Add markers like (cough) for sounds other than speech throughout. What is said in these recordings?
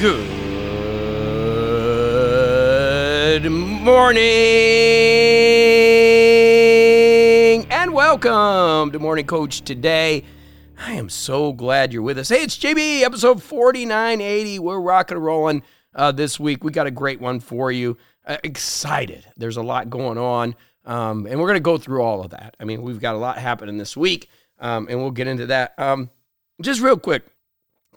Good morning and welcome to Morning Coach today. I am so glad you're with us. Hey, it's JB, episode 4980. We're rocking and rolling uh, this week. We got a great one for you. Uh, excited. There's a lot going on, um, and we're going to go through all of that. I mean, we've got a lot happening this week, um, and we'll get into that. Um, just real quick,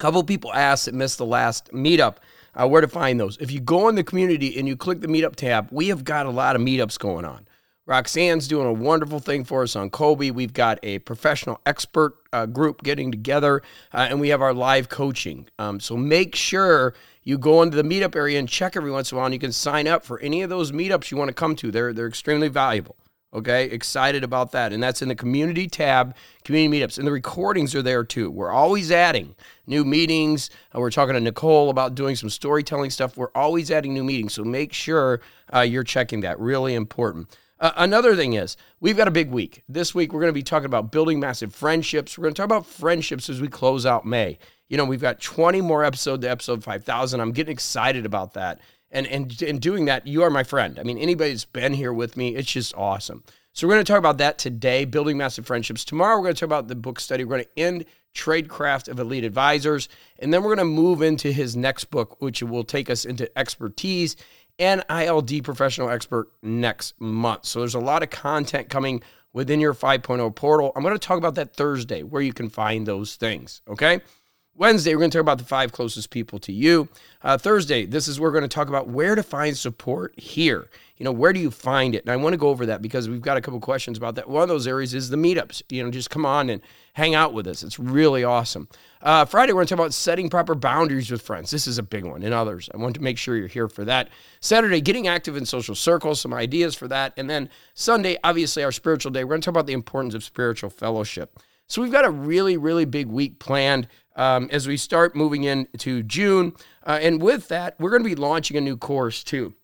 couple people asked that missed the last meetup uh, where to find those. If you go in the community and you click the meetup tab, we have got a lot of meetups going on. Roxanne's doing a wonderful thing for us on Kobe. We've got a professional expert uh, group getting together, uh, and we have our live coaching. Um, so make sure you go into the meetup area and check every once in a while, and you can sign up for any of those meetups you want to come to. They're they're extremely valuable. Okay, excited about that. And that's in the community tab, community meetups. And the recordings are there too. We're always adding new meetings. Uh, we're talking to Nicole about doing some storytelling stuff. We're always adding new meetings. So make sure uh, you're checking that. Really important. Uh, another thing is, we've got a big week. This week, we're going to be talking about building massive friendships. We're going to talk about friendships as we close out May. You know, we've got 20 more episodes to episode 5000. I'm getting excited about that and and in doing that, you are my friend. I mean, anybody that's been here with me, it's just awesome. So we're going to talk about that today, building massive friendships. Tomorrow we're going to talk about the book study. We're going to end Tradecraft of Elite Advisors, and then we're going to move into his next book, which will take us into expertise and ILD professional expert next month. So there's a lot of content coming within your 5.0 portal. I'm going to talk about that Thursday, where you can find those things. Okay. Wednesday, we're going to talk about the five closest people to you. Uh, Thursday, this is we're going to talk about where to find support here. You know, where do you find it? And I want to go over that because we've got a couple questions about that. One of those areas is the meetups. You know, just come on and hang out with us. It's really awesome. Uh, Friday, we're going to talk about setting proper boundaries with friends. This is a big one, and others. I want to make sure you're here for that. Saturday, getting active in social circles, some ideas for that. And then Sunday, obviously, our spiritual day, we're going to talk about the importance of spiritual fellowship. So we've got a really, really big week planned um, as we start moving into June. Uh, and with that, we're going to be launching a new course too.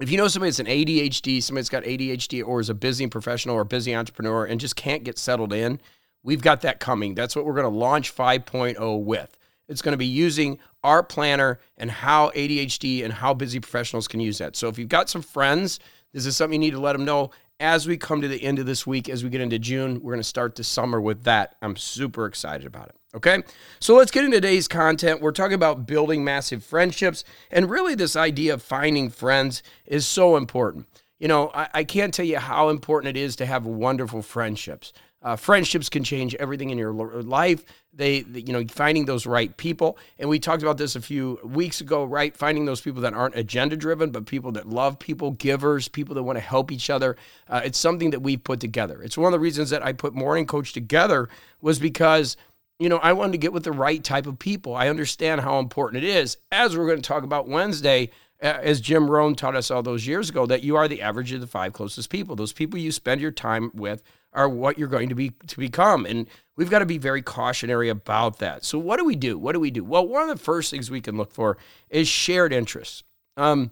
If you know somebody that's an ADHD, somebody that's got ADHD or is a busy professional or busy entrepreneur and just can't get settled in, we've got that coming. That's what we're going to launch 5.0 with. It's going to be using our planner and how ADHD and how busy professionals can use that. So if you've got some friends, this is something you need to let them know as we come to the end of this week, as we get into June, we're going to start the summer with that. I'm super excited about it. Okay. So let's get into today's content. We're talking about building massive friendships. And really, this idea of finding friends is so important. You know, I, I can't tell you how important it is to have wonderful friendships. Uh, friendships can change everything in your life. They, you know, finding those right people. And we talked about this a few weeks ago, right? Finding those people that aren't agenda driven, but people that love people, givers, people that want to help each other. Uh, it's something that we've put together. It's one of the reasons that I put Morning Coach together was because you know, I wanted to get with the right type of people. I understand how important it is, as we're going to talk about Wednesday, as Jim Rohn taught us all those years ago, that you are the average of the five closest people. Those people you spend your time with are what you're going to be to become. And we've got to be very cautionary about that. So what do we do? What do we do? Well, one of the first things we can look for is shared interests. Um,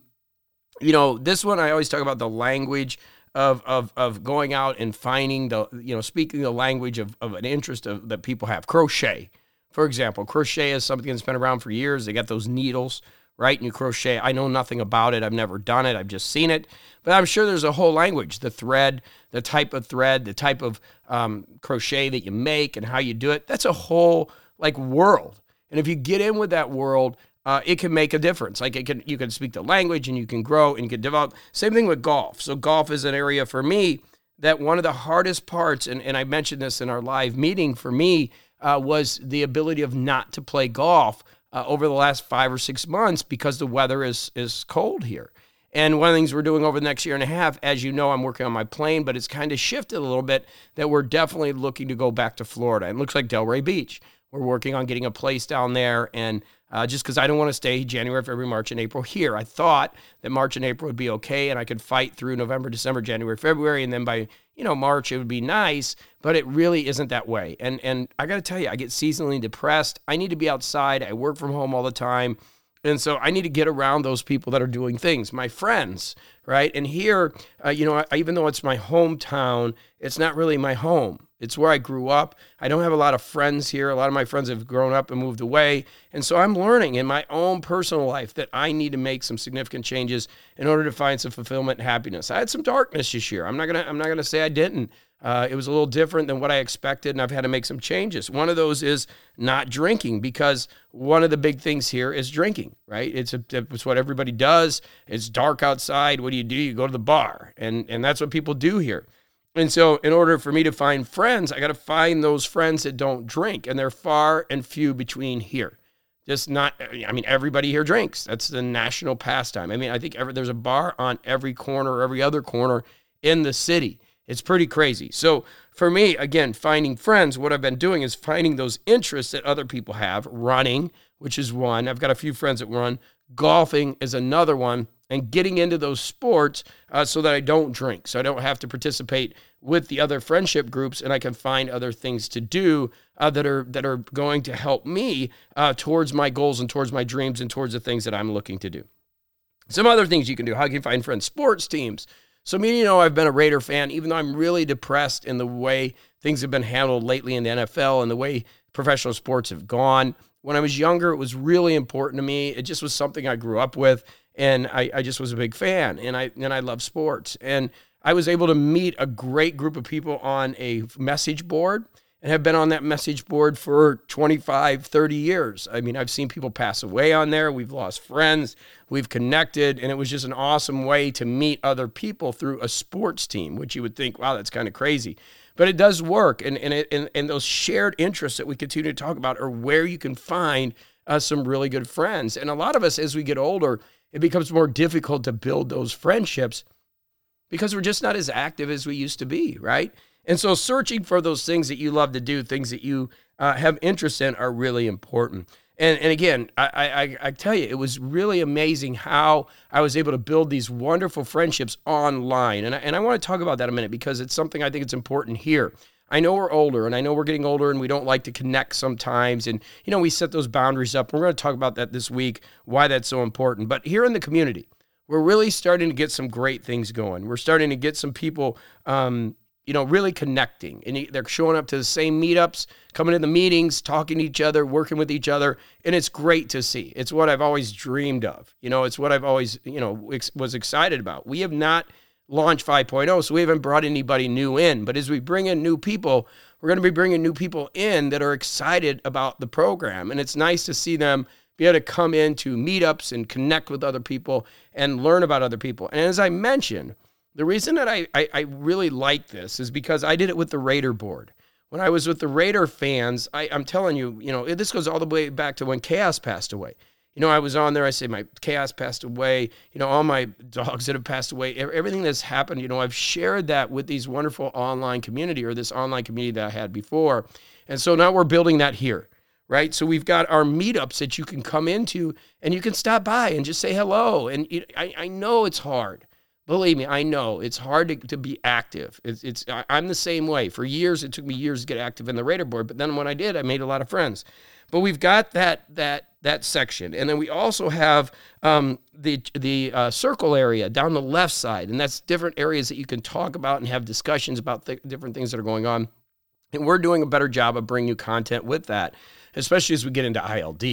you know, this one I always talk about the language of of of going out and finding the you know speaking the language of, of an interest of, that people have. Crochet, for example, crochet is something that's been around for years. They got those needles, right? And you crochet. I know nothing about it. I've never done it. I've just seen it, but I'm sure there's a whole language. The thread, the type of thread, the type of um, crochet that you make, and how you do it. That's a whole like world. And if you get in with that world, uh, it can make a difference. Like it can, you can speak the language and you can grow and you can develop. Same thing with golf. So golf is an area for me that one of the hardest parts, and, and I mentioned this in our live meeting for me, uh, was the ability of not to play golf uh, over the last five or six months because the weather is is cold here. And one of the things we're doing over the next year and a half, as you know, I'm working on my plane, but it's kind of shifted a little bit that we're definitely looking to go back to Florida. It looks like Delray Beach. We're working on getting a place down there and uh, just because I don't want to stay January, February, March, and April here. I thought that March and April would be okay, and I could fight through November, December, January, February, and then by you know March it would be nice. But it really isn't that way. And and I got to tell you, I get seasonally depressed. I need to be outside. I work from home all the time. And so I need to get around those people that are doing things, my friends, right? And here, uh, you know, I, even though it's my hometown, it's not really my home It's where I grew up. I don't have a lot of friends here. A lot of my friends have grown up and moved away. And so I'm learning in my own personal life that I need to make some significant changes in order to find some fulfillment and happiness. I had some darkness this year. I'm not gonna I'm not gonna say I didn't. Uh, it was a little different than what I expected, and I've had to make some changes. One of those is not drinking because one of the big things here is drinking, right? It's, a, it's what everybody does. It's dark outside. What do you do? You go to the bar, and, and that's what people do here. And so, in order for me to find friends, I got to find those friends that don't drink, and they're far and few between here. Just not, I mean, everybody here drinks. That's the national pastime. I mean, I think every, there's a bar on every corner, every other corner in the city. It's pretty crazy. So for me, again, finding friends, what I've been doing is finding those interests that other people have. Running, which is one. I've got a few friends that run. Golfing is another one. And getting into those sports uh, so that I don't drink, so I don't have to participate with the other friendship groups, and I can find other things to do uh, that are that are going to help me uh, towards my goals and towards my dreams and towards the things that I'm looking to do. Some other things you can do. How can you find friends? Sports teams. So, me, you know, I've been a Raider fan, even though I'm really depressed in the way things have been handled lately in the NFL and the way professional sports have gone. When I was younger, it was really important to me. It just was something I grew up with, and I, I just was a big fan, and I and I love sports. And I was able to meet a great group of people on a message board and have been on that message board for 25, 30 years. I mean, I've seen people pass away on there. We've lost friends, we've connected, and it was just an awesome way to meet other people through a sports team, which you would think, wow, that's kind of crazy. But it does work. And, and, it, and, and those shared interests that we continue to talk about are where you can find uh, some really good friends. And a lot of us, as we get older, it becomes more difficult to build those friendships because we're just not as active as we used to be, right? And so, searching for those things that you love to do, things that you uh, have interest in, are really important. And, and again, I, I, I tell you, it was really amazing how I was able to build these wonderful friendships online. And I, and I want to talk about that a minute because it's something I think it's important here. I know we're older and I know we're getting older and we don't like to connect sometimes. And, you know, we set those boundaries up. We're going to talk about that this week, why that's so important. But here in the community, we're really starting to get some great things going. We're starting to get some people um, you know, really connecting. And they're showing up to the same meetups, coming to the meetings, talking to each other, working with each other. And it's great to see. It's what I've always dreamed of. You know, it's what I've always, you know, ex- was excited about. We have not launched 5.0, so we haven't brought anybody new in. But as we bring in new people, we're going to be bringing new people in that are excited about the program. And it's nice to see them be able to come into meetups and connect with other people and learn about other people. And as I mentioned, the reason that I, I, I really like this is because I did it with the Raider board. When I was with the Raider fans, I, I'm telling you, you know, this goes all the way back to when Chaos passed away. You know, I was on there. I say my chaos passed away. You know, all my (laughs) dogs that have passed away, everything that's happened. You know, I've shared that with these wonderful online community or this online community that I had before, and so now we're building that here, right? So we've got our meetups that you can come into and you can stop by and just say hello. And I, I know it's hard. Believe me, I know it's hard to, to be active. It's, it's I'm the same way. For years, it took me years to get active in the Raider board, but then when I did, I made a lot of friends. But we've got that that that section, and then we also have um, the the uh, circle area down the left side, and that's different areas that you can talk about and have discussions about th- different things that are going on. And we're doing a better job of bringing you content with that, especially as we get into ILD.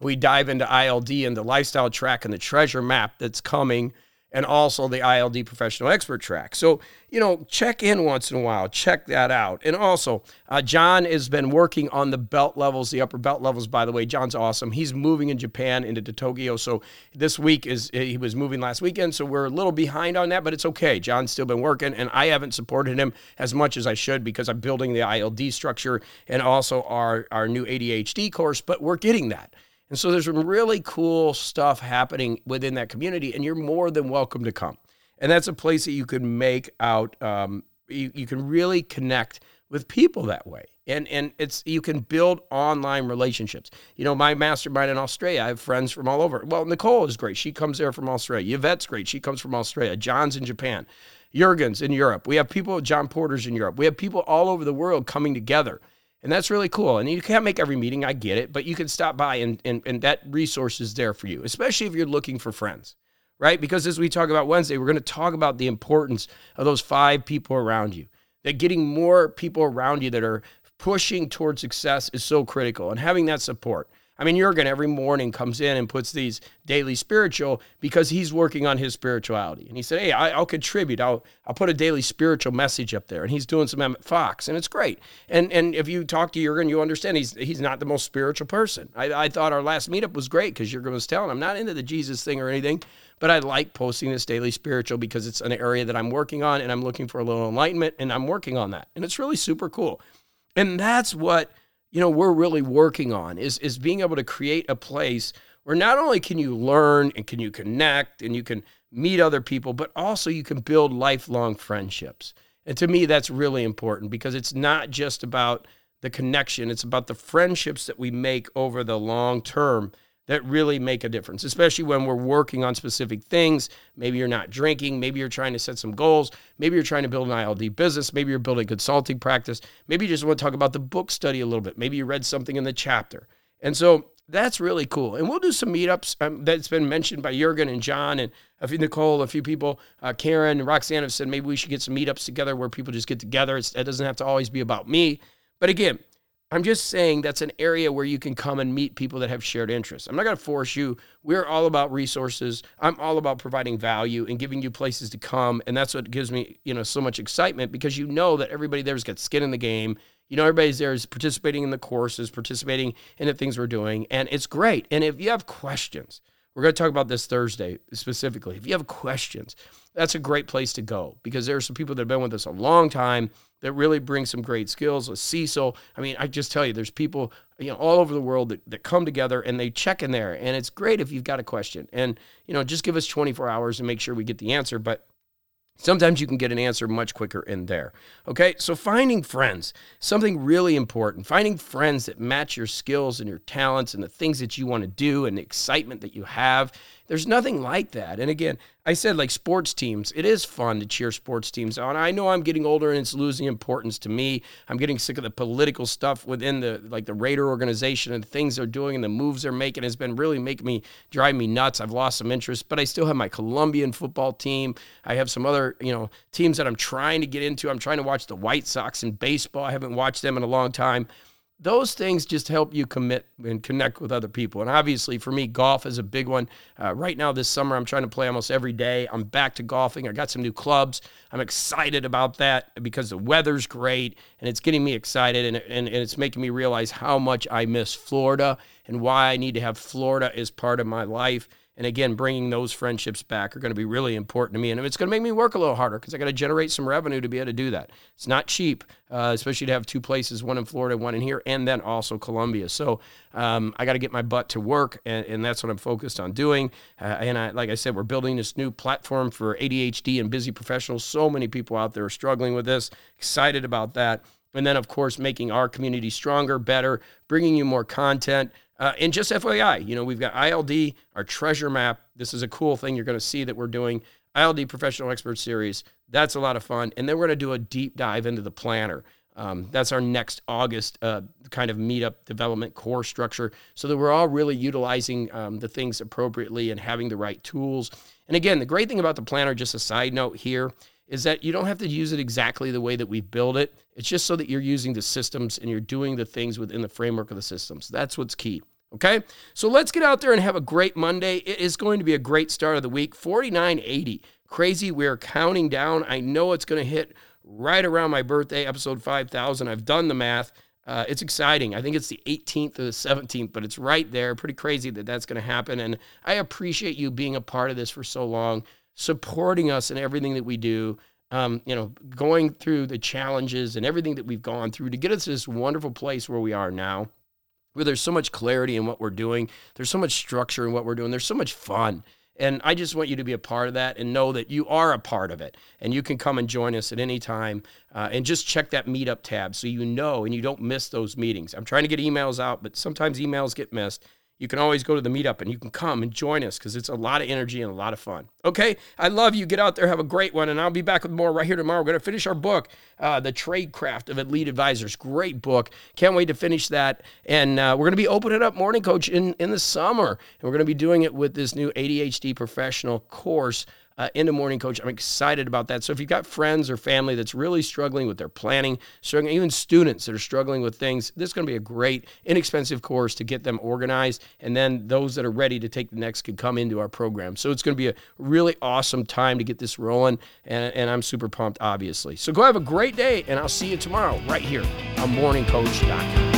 We dive into ILD and the lifestyle track and the treasure map that's coming and also the ILD professional expert track. So, you know, check in once in a while, check that out. And also, uh, John has been working on the belt levels, the upper belt levels, by the way. John's awesome. He's moving in Japan into Tokyo. So this week is, he was moving last weekend. So we're a little behind on that, but it's okay. John's still been working, and I haven't supported him as much as I should because I'm building the ILD structure and also our, our new ADHD course, but we're getting that. And so there's some really cool stuff happening within that community, and you're more than welcome to come. And that's a place that you can make out, um, you, you can really connect with people that way. And, and it's you can build online relationships. You know, my mastermind in Australia, I have friends from all over. Well, Nicole is great. She comes there from Australia. Yvette's great. She comes from Australia. John's in Japan. Jurgen's in Europe. We have people, John Porter's in Europe. We have people all over the world coming together and that's really cool. And you can't make every meeting, I get it, but you can stop by and, and, and that resource is there for you, especially if you're looking for friends, right? Because as we talk about Wednesday, we're going to talk about the importance of those five people around you that getting more people around you that are pushing towards success is so critical and having that support. I mean, Jurgen every morning comes in and puts these daily spiritual because he's working on his spirituality. And he said, Hey, I, will contribute. I'll, I'll put a daily spiritual message up there. And he's doing some Emmett Fox, and it's great. And and if you talk to Jurgen, you understand he's he's not the most spiritual person. I, I thought our last meetup was great because Jurgen was telling I'm not into the Jesus thing or anything, but I like posting this daily spiritual because it's an area that I'm working on and I'm looking for a little enlightenment and I'm working on that. And it's really super cool. And that's what you know we're really working on is is being able to create a place where not only can you learn and can you connect and you can meet other people but also you can build lifelong friendships. And to me that's really important because it's not just about the connection it's about the friendships that we make over the long term that really make a difference, especially when we're working on specific things. Maybe you're not drinking. Maybe you're trying to set some goals. Maybe you're trying to build an ILD business. Maybe you're building consulting practice. Maybe you just want to talk about the book study a little bit. Maybe you read something in the chapter. And so that's really cool. And we'll do some meetups um, that's been mentioned by Jurgen and John and a few, Nicole, a few people. Uh, Karen and Roxanne have said maybe we should get some meetups together where people just get together. It's, it doesn't have to always be about me. But again, I'm just saying that's an area where you can come and meet people that have shared interests. I'm not going to force you. We're all about resources. I'm all about providing value and giving you places to come, and that's what gives me, you know, so much excitement because you know that everybody there's got skin in the game. You know, everybody's there is participating in the courses, participating in the things we're doing, and it's great. And if you have questions, we're going to talk about this Thursday specifically. If you have questions, that's a great place to go because there are some people that have been with us a long time that really bring some great skills. With Cecil, I mean, I just tell you, there's people you know all over the world that, that come together and they check in there, and it's great if you've got a question. And you know, just give us 24 hours and make sure we get the answer. But Sometimes you can get an answer much quicker in there. Okay, so finding friends, something really important. Finding friends that match your skills and your talents and the things that you want to do and the excitement that you have. There's nothing like that. And again, I said like sports teams, it is fun to cheer sports teams on. I know I'm getting older and it's losing importance to me. I'm getting sick of the political stuff within the like the Raider organization and the things they're doing and the moves they're making has been really making me drive me nuts. I've lost some interest, but I still have my Colombian football team. I have some other, you know, teams that I'm trying to get into. I'm trying to watch the White Sox in baseball. I haven't watched them in a long time those things just help you commit and connect with other people. And obviously, for me, golf is a big one. Uh, right now, this summer, I'm trying to play almost every day. I'm back to golfing. I got some new clubs. I'm excited about that because the weather's great and it's getting me excited. And, and, and it's making me realize how much I miss Florida and why I need to have Florida as part of my life. And again, bringing those friendships back are going to be really important to me. And it's going to make me work a little harder because I got to generate some revenue to be able to do that. It's not cheap, uh, especially to have two places, one in Florida, one in here, and then also Colombia. So um, I got to get my butt to work, and, and, that's what I'm focused on doing. Uh, and I, like I said, we're building this new platform for ADHD and busy professionals. So many people out there are struggling with this. Excited about that. And then, of course, making our community stronger, better, bringing you more content. Uh, and just FYI, you know, we've got ILD, our treasure map. This is a cool thing you're going to see that we're doing. ILD Professional Expert Series. That's a lot of fun. And then we're going to do a deep dive into the planner. Um, that's our next August uh, kind of meetup development core structure so that we're all really utilizing um, the things appropriately and having the right tools. And again, the great thing about the planner, just a side note here, is that you don't have to use it exactly the way that we build it. It's just so that you're using the systems and you're doing the things within the framework of the systems. That's what's key. Okay, so let's get out there and have a great Monday. It is going to be a great start of the week. 4980. Crazy. We're counting down. I know it's going to hit right around my birthday, episode 5000. I've done the math. Uh, it's exciting. I think it's the 18th or the 17th, but it's right there. Pretty crazy that that's going to happen. And I appreciate you being a part of this for so long supporting us in everything that we do. Um, you know, going through the challenges and everything that we've gone through to get us to this wonderful place where we are now, where there's so much clarity in what we're doing, there's so much structure in what we're doing, there's so much fun. And I just want you to be a part of that and know that you are a part of it. And you can come and join us at any time uh, and just check that meetup tab so you know and you don't miss those meetings. I'm trying to get emails out, but sometimes emails get missed you can always go to the meetup and you can come and join us because it's a lot of energy and a lot of fun. Okay, I love you. Get out there, have a great one, and I'll be back with more right here tomorrow. We're going to finish our book, uh, The Tradecraft of Elite Advisors. Great book. Can't wait to finish that. And uh, we're going to be opening up Morning Coach in, in the summer, and we're going to be doing it with this new ADHD professional course. uh, into Morning Coach. I'm excited about that. So if you've got friends or family that's really struggling with their planning, struggling, even students that are struggling with things, this is going to be a great, inexpensive course to get them organized. And then those that are ready to take the next could come into our program. So it's going to be a really awesome time to get this rolling. And, and I'm super pumped, obviously. So go have a great day, and I'll see you tomorrow right here on morningcoach.com.